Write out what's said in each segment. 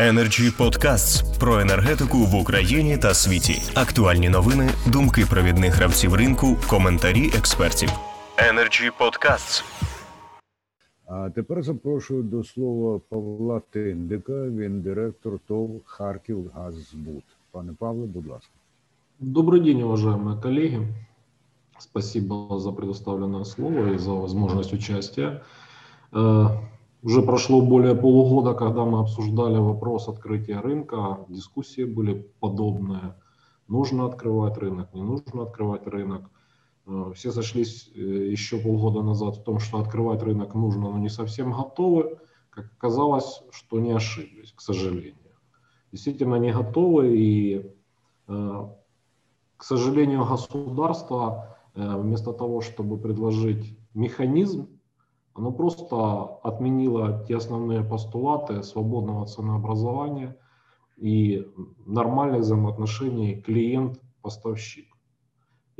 Energy Podcasts про енергетику в Україні та світі. Актуальні новини, думки провідних гравців ринку, коментарі експертів. Energy Podcasts. А тепер запрошую до слова Павла Тиндика. Він директор ТОВ Харків Газзбуд. Пане Павле, будь ласка. Добрый день, уважаемые коллеги. Спасибо за предоставленное слово и за возможность участия. Уже прошло более полугода, когда мы обсуждали вопрос открытия рынка. Дискуссии были подобные. Нужно открывать рынок, не нужно открывать рынок. Э, Все сошлись э, еще полгода назад в том, что открывать рынок нужно, но не совсем готовы. Как оказалось, что не ошиблись, к сожалению. Действительно не готовы и э, к сожалению, государство вместо того, чтобы предложить механизм, оно просто отменило те основные постулаты свободного ценообразования и нормальных взаимоотношений клиент-поставщик.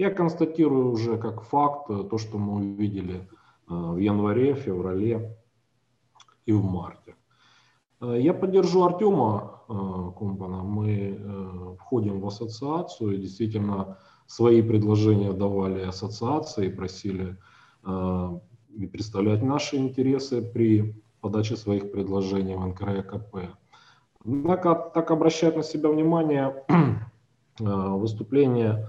Я констатирую уже как факт э, то, что мы увидели э, в январе, феврале и в марте. Э, Я поддержу Артема Кумпана. Мы входим в ассоциацию и действительно свои предложения давали ассоциации, просили и представлять наши интересы при подаче своих предложений в НКРКП. Однако так обращает на себя внимание э, выступление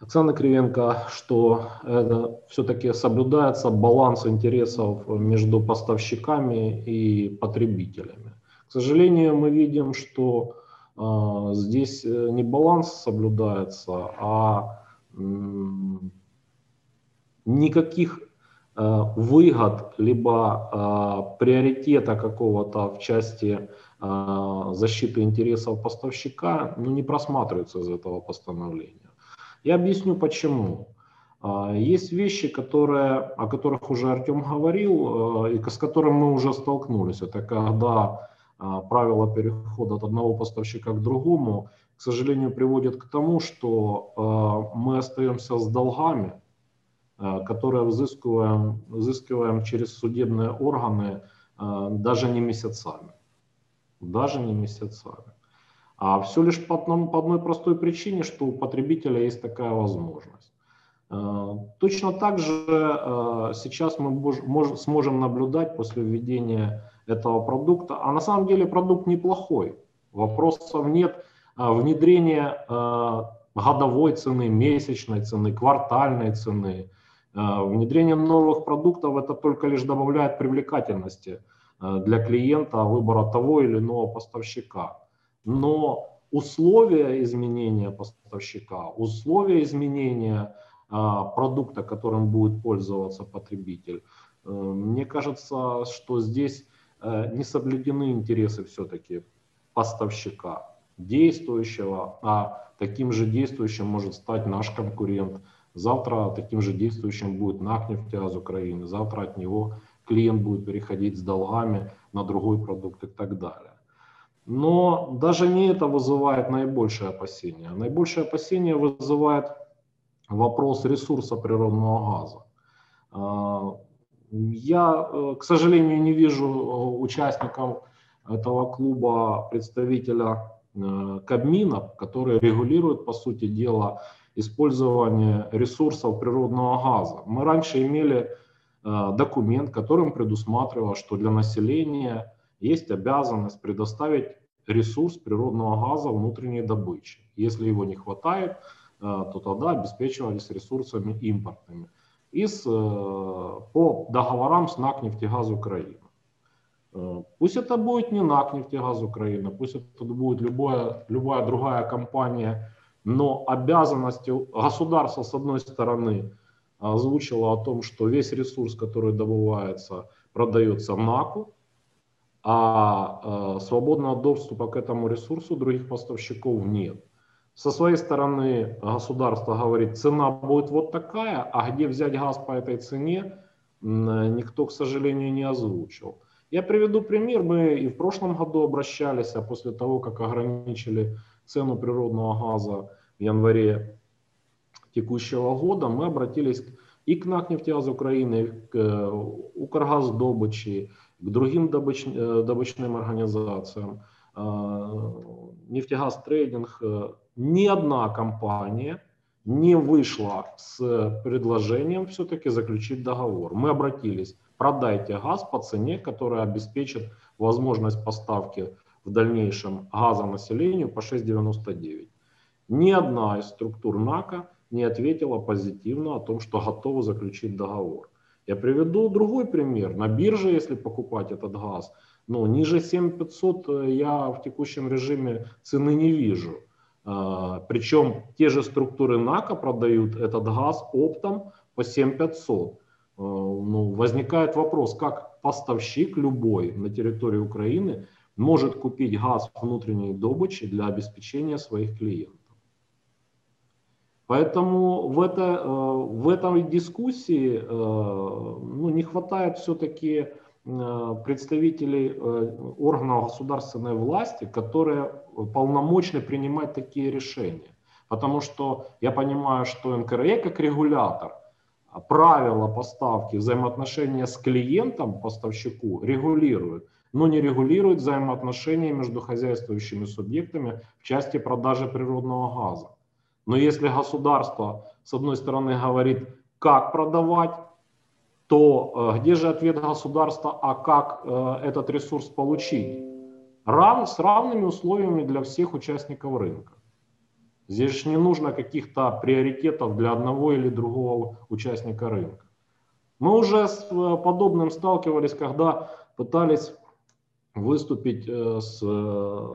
Оксаны Кривенко, что это все-таки соблюдается баланс интересов между поставщиками и потребителями. К сожалению, мы видим, что э, здесь э, не баланс соблюдается, а м, никаких э, выгод либо э, приоритета какого-то в части э, защиты интересов поставщика ну, не просматривается из этого постановления. Я объясню почему. Есть вещи, которые, о которых уже Артем говорил, э, и с которыми мы уже столкнулись. Это когда правила перехода от одного поставщика к другому, к сожалению, приводят к тому, что э, мы остаемся с долгами, э, которые взыскиваем, взыскиваем через судебные органы э, даже не месяцами. Даже не месяцами. А все лишь по, одному, по одной простой причине, что у потребителя есть такая возможность. Э, Точно так же э, сейчас мы мож- мож- сможем наблюдать после введения этого продукта. А на самом деле продукт неплохой. Вопросов нет. Внедрение э, годовой цены, месячной цены, квартальной цены, э, внедрение новых продуктов это только лишь добавляет привлекательности э, для клиента выбора того или иного поставщика. Но условия изменения поставщика, условия изменения а, продукта, которым будет пользоваться потребитель, э, мне кажется, что здесь э, не соблюдены интересы все-таки поставщика, действующего, а таким же действующим может стать наш конкурент. Завтра таким же действующим будет НАК «Нефтегаз Украины», завтра от него клиент будет переходить с долгами на другой продукт и так далее. Но даже не это вызывает наибольшее опасение. Наибольшее опасение вызывает вопрос ресурса природного газа. А, Я, э, к сожалению, не вижу э, участников этого клуба представителя э, Кабмина, который регулирует, по сути дела, использование ресурсов природного газа. Мы раньше имели э, документ, которым предусматривало, что для населения есть обязанность предоставить ресурс природного газа внутренней добычи. Если его не хватает, э, то тогда обеспечивались ресурсами импортными из, э, по договорам с НАК «Нефтегаз Украины». Пусть это будет не НАК «Нефтегаз Украина», пусть это будет любая, любая другая компания, но обязанности государства, с одной стороны, озвучило о том, что весь ресурс, который добывается, продается НАКу, а э, свободного доступа к этому ресурсу других поставщиков нет. Со своей стороны государство говорит, цена будет вот такая, а где взять газ по этой цене, никто, к сожалению, не озвучил. Я приведу пример. Мы и в прошлом году обращались, а после того, как ограничили цену природного газа в январе текущего года, мы обратились и к НАК «Нефтегаз Украины», к э, Укргаздобычи, к другим добыч- э, добычным организациям нефтегаз трейдинг, ни одна компания не вышла с предложением все-таки заключить договор. Мы обратились, продайте газ по цене, которая обеспечит возможность поставки в дальнейшем газа населению по 6,99. Ни одна из структур НАКа не ответила позитивно о том, что готовы заключить договор. Я приведу другой пример. На бирже, если покупать этот газ, ну, ниже 7500 э, я в текущем режиме цены не вижу. А, Причем те же структуры НАКа продают этот газ оптом по 7500. А, ну, возникает вопрос, как поставщик любой на территории Украины может купить газ внутренней добычи для обеспечения своих клиентов. Поэтому в, это, э, в этой дискуссии э, ну, не хватает все-таки э, представителей органов государственной власти, которые полномочны принимать такие решения. Потому что я понимаю, что НКРЕ как регулятор правила поставки, взаимоотношения с клиентом, поставщику регулирует, но не регулирует взаимоотношения между хозяйствующими субъектами в части продажи природного газа. Но если государство, с одной стороны, говорит, как продавать, то э, где же ответ государства, а как э, этот ресурс получить? Рав, с равными условиями для всех участников рынка. Здесь же не нужно каких-то приоритетов для одного или другого участника рынка. Мы уже с э, подобным сталкивались, когда пытались выступить с,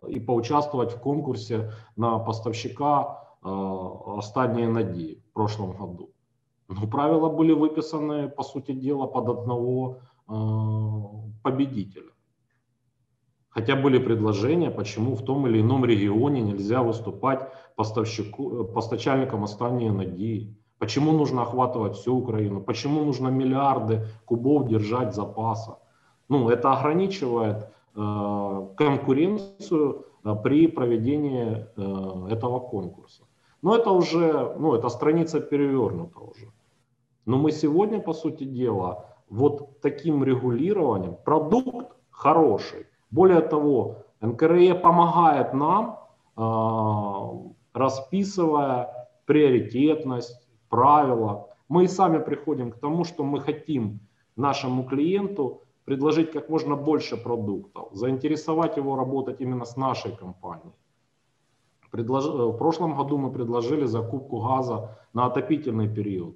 и поучаствовать в конкурсе на поставщика останние надеи в прошлом году. Но правила были выписаны, по сути дела, под одного победителя. Хотя были предложения, почему в том или ином регионе нельзя выступать поставщику, постачальником останние надеи. Почему нужно охватывать всю Украину? Почему нужно миллиарды кубов держать запаса? Ну, это ограничивает э, конкуренцию э, при проведении э, этого конкурса. Но это уже, ну, это страница перевернута уже. Но мы сегодня, по сути дела, вот таким регулированием, продукт хороший. Более того, НКРЕ помогает нам, э, расписывая приоритетность, правила. Мы и сами приходим к тому, что мы хотим нашему клиенту предложить как можно больше продуктов, заинтересовать его работать именно с нашей компанией. Предлож... Э, в прошлом году мы предложили закупку газа на отопительный период.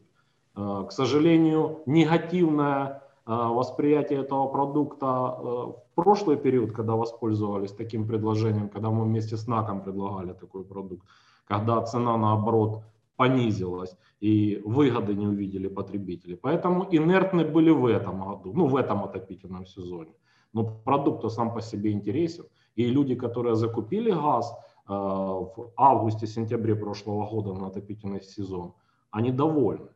Э, к сожалению, негативное э, восприятие этого продукта в прошлый период, когда воспользовались таким предложением, когда мы вместе с НАКом предлагали такой продукт, когда цена наоборот понизилась и выгоды не увидели потребители. Поэтому инертны были в этом году, ну в этом отопительном сезоне. Но продукт сам по себе интересен. И люди, которые закупили газ, Э, в августе-сентябре прошлого года на отопительный сезон, они довольны.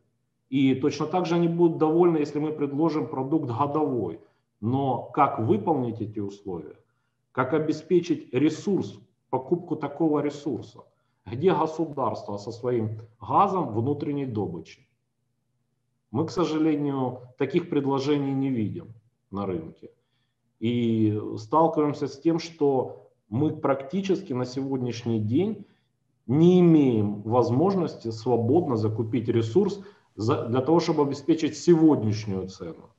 И точно так же они будут довольны, если мы предложим продукт годовой. Но как выполнить эти условия? Как обеспечить ресурс, покупку такого ресурса? Где государство со своим газом внутренней добычи? Мы, к сожалению, таких предложений не видим на рынке. И сталкиваемся с тем, что мы практически на сегодняшний день не имеем возможности свободно закупить ресурс для того, чтобы обеспечить сегодняшнюю цену.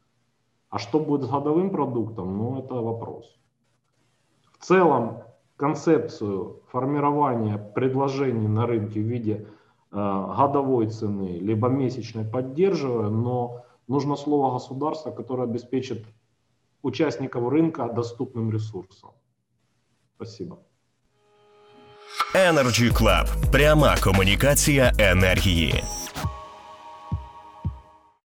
А что будет с годовым продуктом, ну это вопрос. В целом концепцию формирования предложений на рынке в виде э, годовой цены, либо месячной поддерживаю, но нужно слово государства, которое обеспечит участников рынка доступным ресурсом. Спасибо. Energy Club. Пряма комунікація енергії.